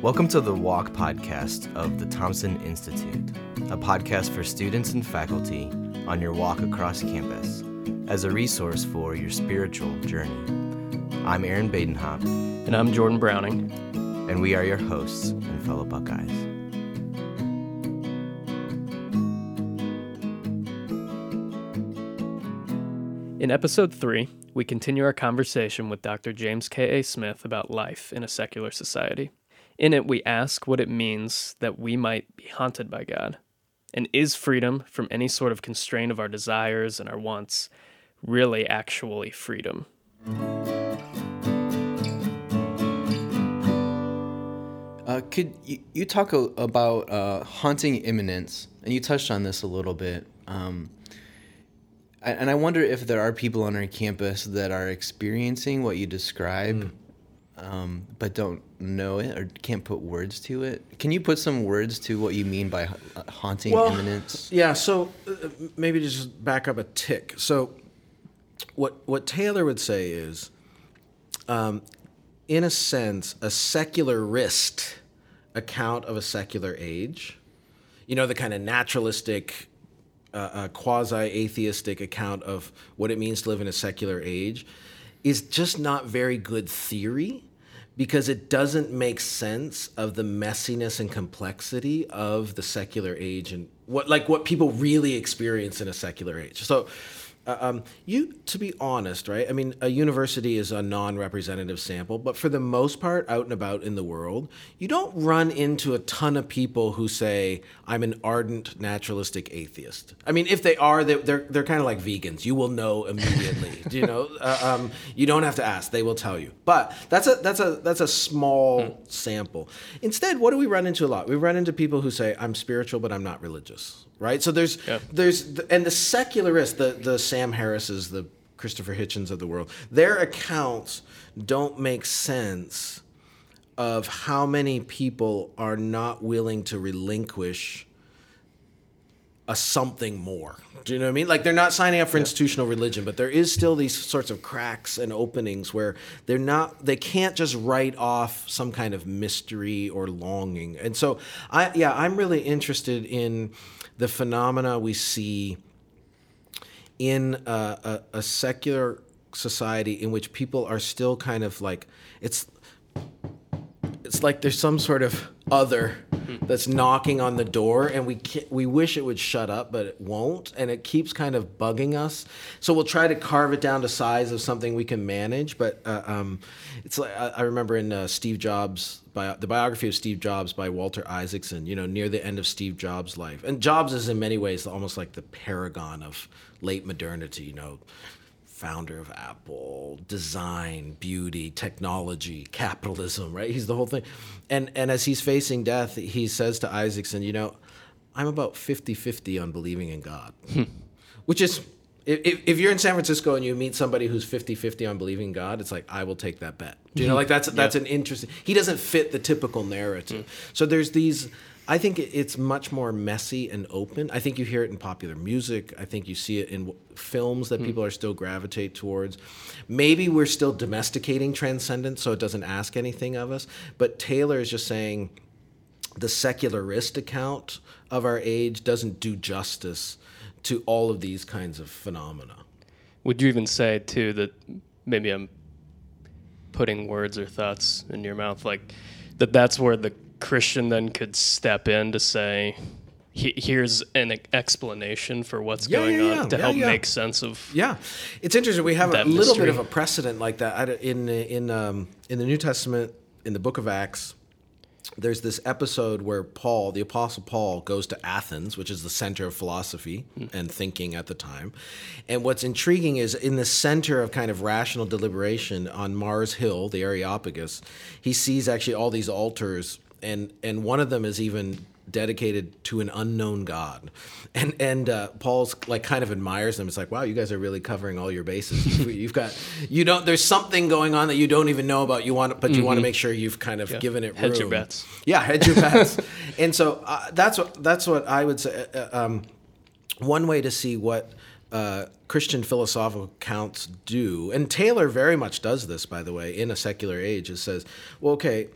Welcome to the Walk podcast of the Thompson Institute, a podcast for students and faculty on your walk across campus as a resource for your spiritual journey. I'm Aaron Badenhop. And I'm Jordan Browning. And we are your hosts and fellow Buckeyes. In episode 3, we continue our conversation with Dr. James K.A. Smith about life in a secular society. In it, we ask what it means that we might be haunted by God. And is freedom from any sort of constraint of our desires and our wants really actually freedom? Uh, could you, you talk a, about uh, haunting immanence? And you touched on this a little bit. Um, and I wonder if there are people on our campus that are experiencing what you describe, mm. Um, but don't know it or can't put words to it. Can you put some words to what you mean by haunting well, immanence? Yeah. So uh, maybe just back up a tick. So what what Taylor would say is, um, in a sense, a secularist account of a secular age. You know, the kind of naturalistic a quasi atheistic account of what it means to live in a secular age is just not very good theory because it doesn't make sense of the messiness and complexity of the secular age and what like what people really experience in a secular age. So uh, um, you, to be honest, right? I mean, a university is a non-representative sample, but for the most part, out and about in the world, you don't run into a ton of people who say, "I'm an ardent naturalistic atheist." I mean, if they are, they're they're, they're kind of like vegans. You will know immediately. you know, uh, um, you don't have to ask; they will tell you. But that's a that's a that's a small hmm. sample. Instead, what do we run into a lot? We run into people who say, "I'm spiritual, but I'm not religious." right? So there's yep. there's and the secularists, the the Sam Harris's, the Christopher Hitchens of the world, their accounts don't make sense of how many people are not willing to relinquish a something more. Do you know what I mean? Like they're not signing up for institutional religion, but there is still these sorts of cracks and openings where they're not they can't just write off some kind of mystery or longing. And so I yeah, I'm really interested in the phenomena we see in a, a, a secular society in which people are still kind of like it's it's like there's some sort of other that's knocking on the door and we we wish it would shut up but it won't and it keeps kind of bugging us. So we'll try to carve it down to size of something we can manage but uh, um, it's like I, I remember in uh, Steve Jobs bio, the biography of Steve Jobs by Walter Isaacson you know near the end of Steve Jobs life. And Jobs is in many ways almost like the paragon of late modernity you know founder of Apple, design, beauty, technology, capitalism, right? He's the whole thing. And and as he's facing death, he says to Isaacson, you know, I'm about 50-50 on believing in God. Hmm. Which is if, if you're in San Francisco and you meet somebody who's 50-50 on believing in God, it's like I will take that bet. Do you know like that's that's yeah. an interesting. He doesn't fit the typical narrative. Mm. So there's these I think it's much more messy and open. I think you hear it in popular music. I think you see it in films that mm. people are still gravitate towards. Maybe we're still domesticating transcendence, so it doesn't ask anything of us. But Taylor is just saying the secularist account of our age doesn't do justice to all of these kinds of phenomena. Would you even say too that maybe I'm putting words or thoughts in your mouth like that that's where the Christian then could step in to say, here's an explanation for what's yeah, going yeah, on to yeah, help make sense of yeah. It's interesting. We have a little bit of a precedent like that. In in um, in the new testament in the book of acts there's this episode where Paul, the Apostle Paul, goes to Athens, which is the center of philosophy and thinking at the time. And what's intriguing is in the center of kind of rational deliberation on Mars Hill, the Areopagus, he sees actually all these altars and and one of them is even dedicated to an unknown god and and uh, paul's like kind of admires them it's like wow you guys are really covering all your bases you've got you don't there's something going on that you don't even know about you want but you mm-hmm. want to make sure you've kind of yeah. given it hedge room. your bets yeah hedge your bets and so uh, that's what that's what i would say uh, uh um, one way to see what uh, Christian philosophical accounts do, and Taylor very much does this, by the way, in a secular age. It says, well, okay,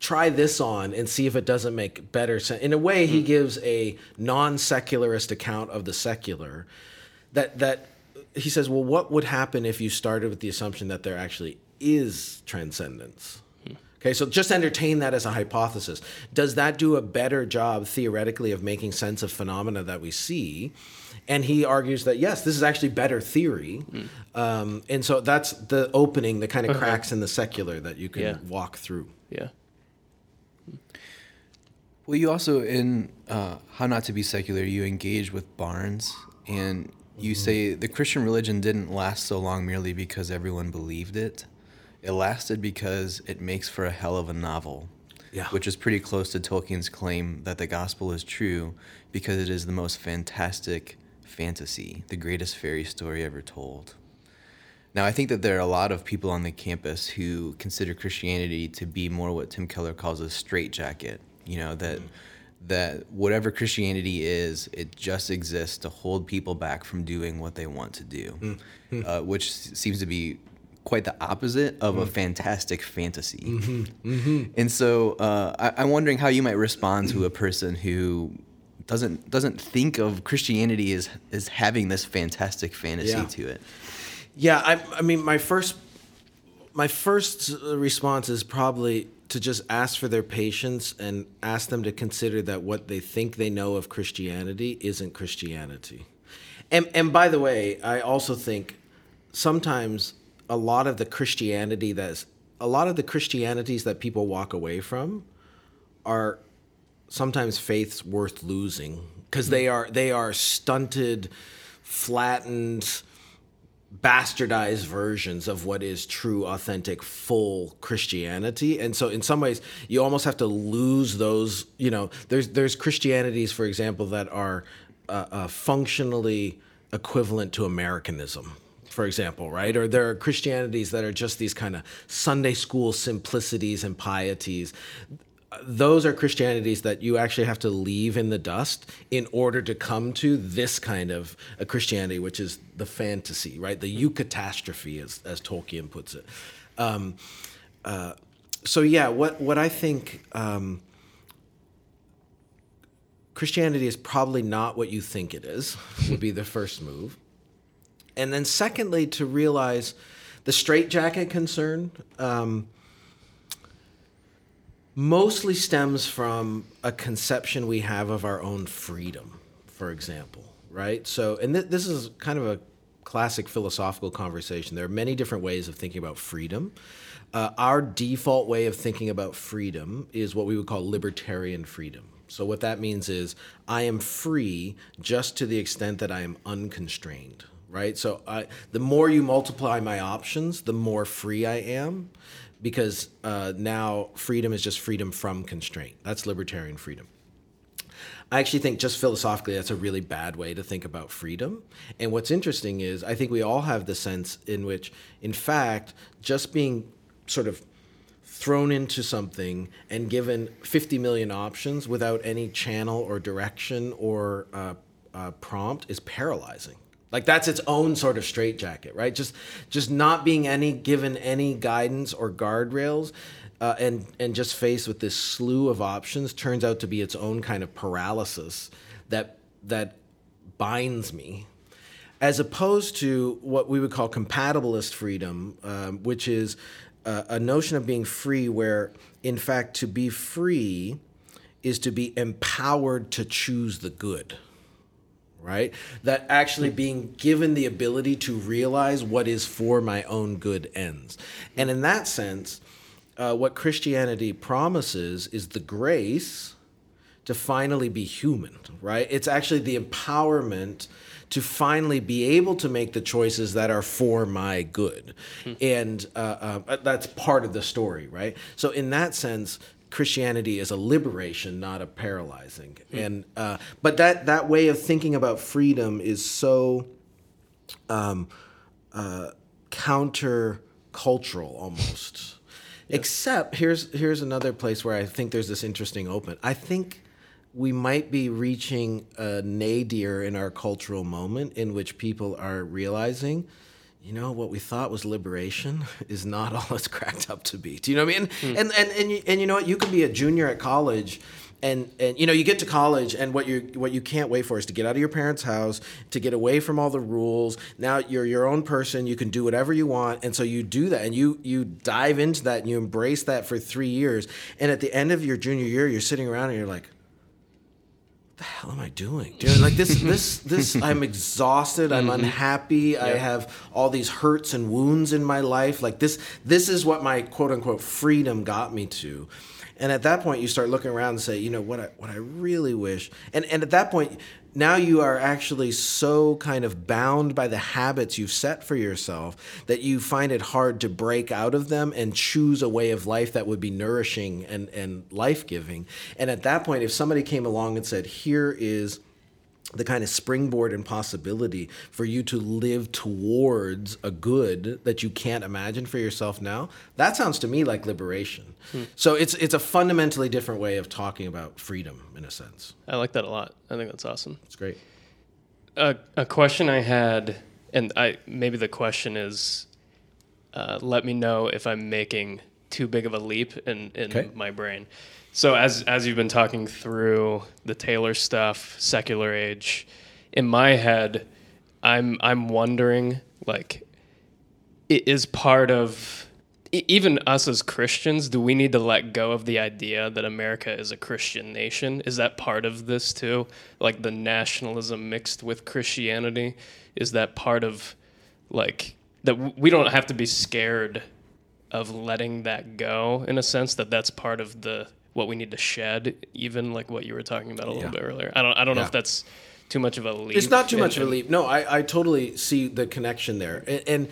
try this on and see if it doesn't make better sense. In a way, he gives a non-secularist account of the secular. That that he says, well, what would happen if you started with the assumption that there actually is transcendence? Okay, so just entertain that as a hypothesis. Does that do a better job theoretically of making sense of phenomena that we see? And he argues that yes, this is actually better theory. Hmm. Um, and so that's the opening, the kind of cracks in the secular that you can Yeah. walk through. Yeah. Well, you also in uh, How Not to Be Secular, you engage with Barnes, and you say the Christian religion didn't last so long merely because everyone believed it. It lasted because it makes for a hell of a novel, Yeah. which is pretty close to Tolkien's claim that the gospel is true because it is the most fantastic fantasy, the greatest fairy story ever told. Now, I think that there are a lot of people on the campus who consider Christianity to be more what Tim Keller calls a straitjacket. You know that mm-hmm. that whatever Christianity is, it just exists to hold people back from doing what they want to do, mm-hmm. uh, which seems to be quite the opposite of a mm-hmm. fantastic fantasy. And so, uh, I, I'm wondering how you might respond to a person who doesn't doesn't think of Christianity as as having this fantastic fantasy Yeah. to it. Yeah, I, I mean, my first, my first response is probably to just ask for their patience and ask them to consider that what they think they know of Christianity isn't Christianity. And and by the way, I also think sometimes a lot of the Christianity that's a lot of the Christianities that people walk away from are sometimes faiths worth losing because they hmm. are they are stunted, flattened, bastardized versions of what is true, authentic, full Christianity. And so in some ways you almost have to lose those, you know, there's there's Christianities, for example, that are uh, uh, functionally equivalent to Americanism. For example, right? Or there are Christianities that are just these kind of Sunday school simplicities and pieties those are Christianities that you actually have to leave in the dust in order to come to this kind of a Christianity, which is the fantasy, right? The eucatastrophe, as, as Tolkien puts it. Um, uh, so yeah, what what I think um, Christianity is probably not what you think it is. Would be the first move, and then secondly, to realize the straitjacket concern. Um, mostly stems from a conception we have of our own freedom, for example, right? So, and th- this is kind of a classic philosophical conversation. There are many different ways of thinking about freedom. Uh, our default way of thinking about freedom is what we would call libertarian freedom. So, what that means is I am free just to the extent that I am unconstrained, right? So, I, the more you multiply my options, the more free I am because uh, now freedom is just freedom from constraint. That's libertarian freedom. I actually think just philosophically that's a really bad way to think about freedom. And what's interesting is I think we all have the sense in which, in fact, just being sort of thrown into something and given 50 million options without any channel or direction or uh, uh, prompt is paralyzing. Like that's its own sort of straitjacket, right? Just just not being any given any guidance or guardrails, uh, and and just faced with this slew of options turns out to be its own kind of paralysis that that binds me, as opposed to what we would call compatibilist freedom, um, which is uh, a notion of being free, where in fact to be free is to be empowered to choose the good right? That actually being given the ability to realize what is for my own good ends. And in that sense, uh, what Christianity promises is the grace to finally be human, right? It's actually the empowerment to finally be able to make the choices that are for my good. And uh, uh, that's part of the story, right? So, in that sense, Christianity is a liberation, not a paralyzing. And uh, but that that way of thinking about freedom is so um, uh, counter-cultural almost. Except here's here's another place where I think there's this interesting open. I think we might be reaching a nadir in our cultural moment in which people are realizing you know what we thought was liberation is not all it's cracked up to be. Do you know what I mean? Mm. And and and you, and you know what? You can be a junior at college and and you know you get to college and what you what you can't wait for is to get out of your parents' house, to get away from all the rules. Now you're your own person, you can do whatever you want, and so you do that and you you dive into that and you embrace that for 3 years. And at the end of your junior year, you're sitting around and you're like the hell am I doing? Dude, like this, this, this. I'm exhausted. I'm mm-hmm. unhappy. Yep. I have all these hurts and wounds in my life. Like this, this is what my quote unquote freedom got me to. And at that point, you start looking around and say, you know, what I, what I really wish. And and at that point, now you are actually so kind of bound by the habits you've set for yourself that you find it hard to break out of them and choose a way of life that would be nourishing and, and life giving. And at that point, if somebody came along and said, here is the kind of springboard and possibility for you to live towards a good that you can't imagine for yourself now that sounds to me like liberation. Hmm. so it's it's a fundamentally different way of talking about freedom in a sense. I like that a lot. I think that's awesome. It's great. A, a question i had and i maybe the question is uh, let me know if i'm making too big of a leap in, in okay. my brain so as as you've been talking through the Taylor stuff, secular age, in my head, I'm I'm wondering like, it is part of even us as Christians. Do we need to let go of the idea that America is a Christian nation? Is that part of this too? Like the nationalism mixed with Christianity, is that part of like that we don't have to be scared of letting that go in a sense that that's part of the what we need to shed, even like what you were talking about a little yeah. bit earlier. I don't I don't yeah. know if that's too much of a leap. It's not too much of a leap. No, I, I totally see the connection there. And, and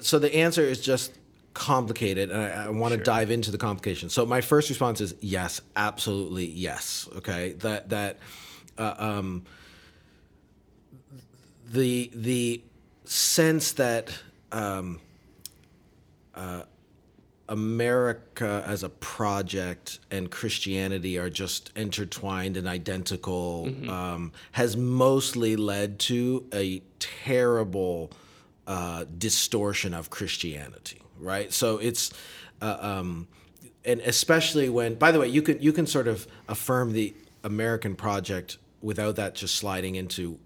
so the answer is just complicated and I, I want to sure. dive into the complication. So my first response is yes, absolutely yes. Okay. That that uh, um the the sense that um uh America as a project and Christianity are just intertwined and identical mm-hmm. um, has mostly led to a terrible uh, distortion of Christianity, right? So it's, uh, um, and especially when, by the way, you can you can sort of affirm the American project without that just sliding into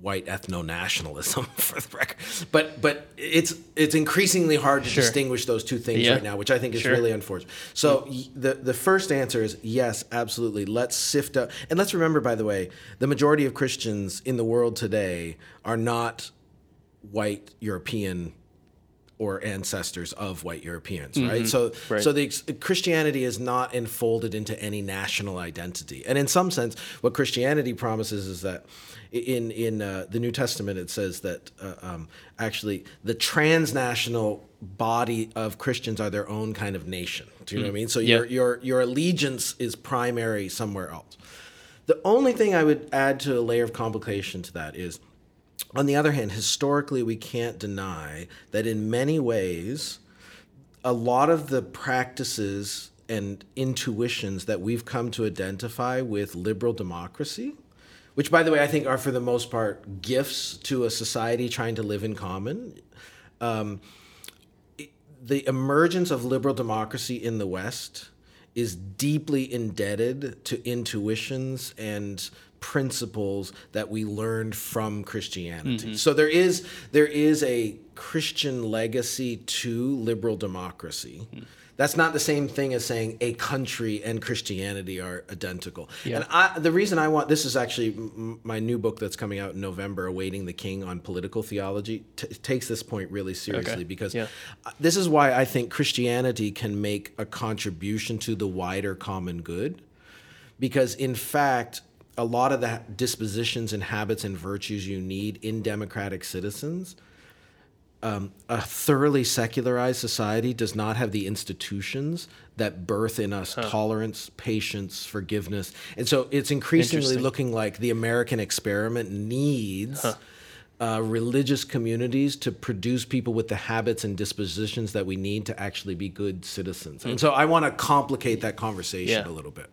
white ethno nationalism for the record. But but it's it's increasingly hard to sure. distinguish those two things yeah. right now, which I think is sure. really unfortunate. So mm-hmm. the the first answer is yes, absolutely. Let's sift out and let's remember by the way, the majority of Christians in the world today are not white European or ancestors of white Europeans, mm-hmm. right? So, right. so the Christianity is not enfolded into any national identity, and in some sense, what Christianity promises is that in in uh, the New Testament it says that uh, um, actually the transnational body of Christians are their own kind of nation. Do you know what I mean? So yeah. your your your allegiance is primary somewhere else. The only thing I would add to a layer of complication to that is, on the other hand, historically we can't deny that in many ways, a lot of the practices and intuitions that we've come to identify with liberal democracy which by the way I think are for the most part gifts to a society trying to live in common. Um, the emergence of liberal democracy in the West is deeply indebted to intuitions and principles that we learned from Christianity. Mm-hmm. So there is there is a Christian legacy to liberal democracy. Mm-hmm that's not the same thing as saying a country and Christianity are identical. Yeah. And I, the reason I want this is actually my new book that's coming out in November, Awaiting the King on Political Theology, t- takes this point really seriously okay. because yeah. this is why I think Christianity can make a contribution to the wider common good. Because in fact, a lot of the dispositions and habits and virtues you need in democratic citizens um, a thoroughly secularized society does not have the institutions that birth in us huh. tolerance, patience, forgiveness. And so it's increasingly looking like the American experiment needs huh. uh, religious communities to produce people with the habits and dispositions that we need to actually be good citizens. And so I want to complicate that conversation yeah. a little bit.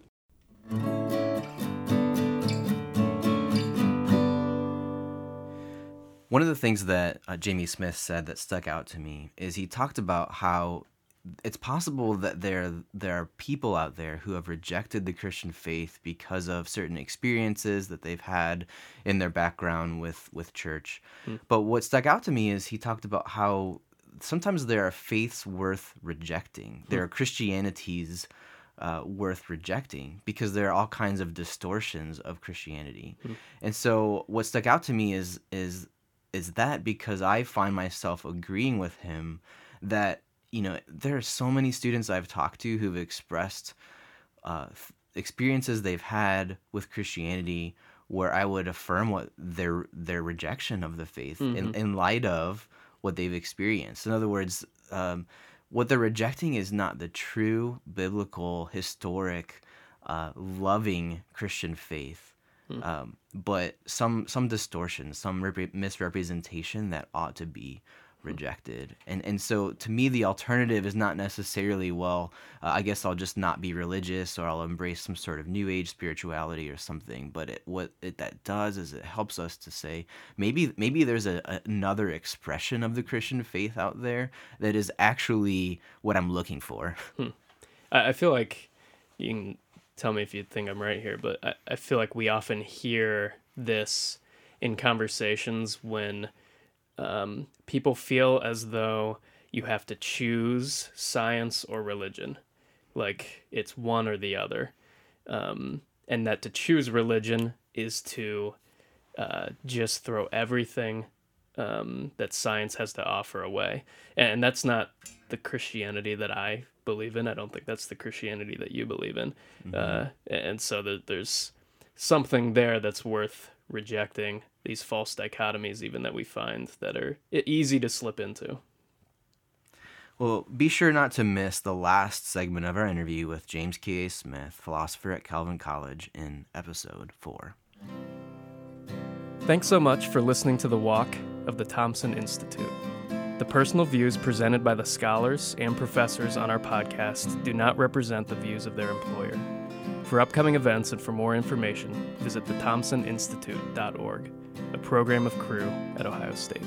One of the things that uh, Jamie Smith said that stuck out to me is he talked about how it's possible that there there are people out there who have rejected the Christian faith because of certain experiences that they've had in their background with with church. Mm. But what stuck out to me is he talked about how sometimes there are faiths worth rejecting. Mm. There are Christianities uh, worth rejecting because there are all kinds of distortions of Christianity. Mm. And so what stuck out to me is is is that because I find myself agreeing with him that you know, there are so many students I've talked to who've expressed uh, experiences they've had with Christianity where I would affirm what their their rejection of the faith mm-hmm. in, in light of what they've experienced. In other words, um, what they're rejecting is not the true biblical, historic, uh, loving Christian faith, mm. um, but some some distortion, some rep- misrepresentation that ought to be rejected. And and so to me the alternative is not necessarily well uh, I guess I'll just not be religious or I'll embrace some sort of new age spirituality or something but it, what it, that does is it helps us to say maybe maybe there's a, a, another expression of the Christian faith out there that is actually what I'm looking for. Hmm. I feel like you can tell me if you think I'm right here but I, I feel like we often hear this in conversations when um, people feel as though you have to choose science or religion, like it's one or the other, um, and that to choose religion is to uh, just throw everything um, that science has to offer away, and that's not the Christianity that I believe in. I don't think that's the Christianity that you believe in, mm-hmm. uh, and so the, there's something there that's worth rejecting these false dichotomies even that we find that are easy to slip into. Well, be sure not to miss the last segment of our interview with James K.A. Smith, philosopher at Calvin College, in episode 4. Thanks so much for listening to The Walk of the Thompson Institute. The personal views presented by the scholars and professors on our podcast do not represent the views of their employer. For upcoming events and for more information, visit thethompsoninstitute.org, a program of Cru at Ohio State.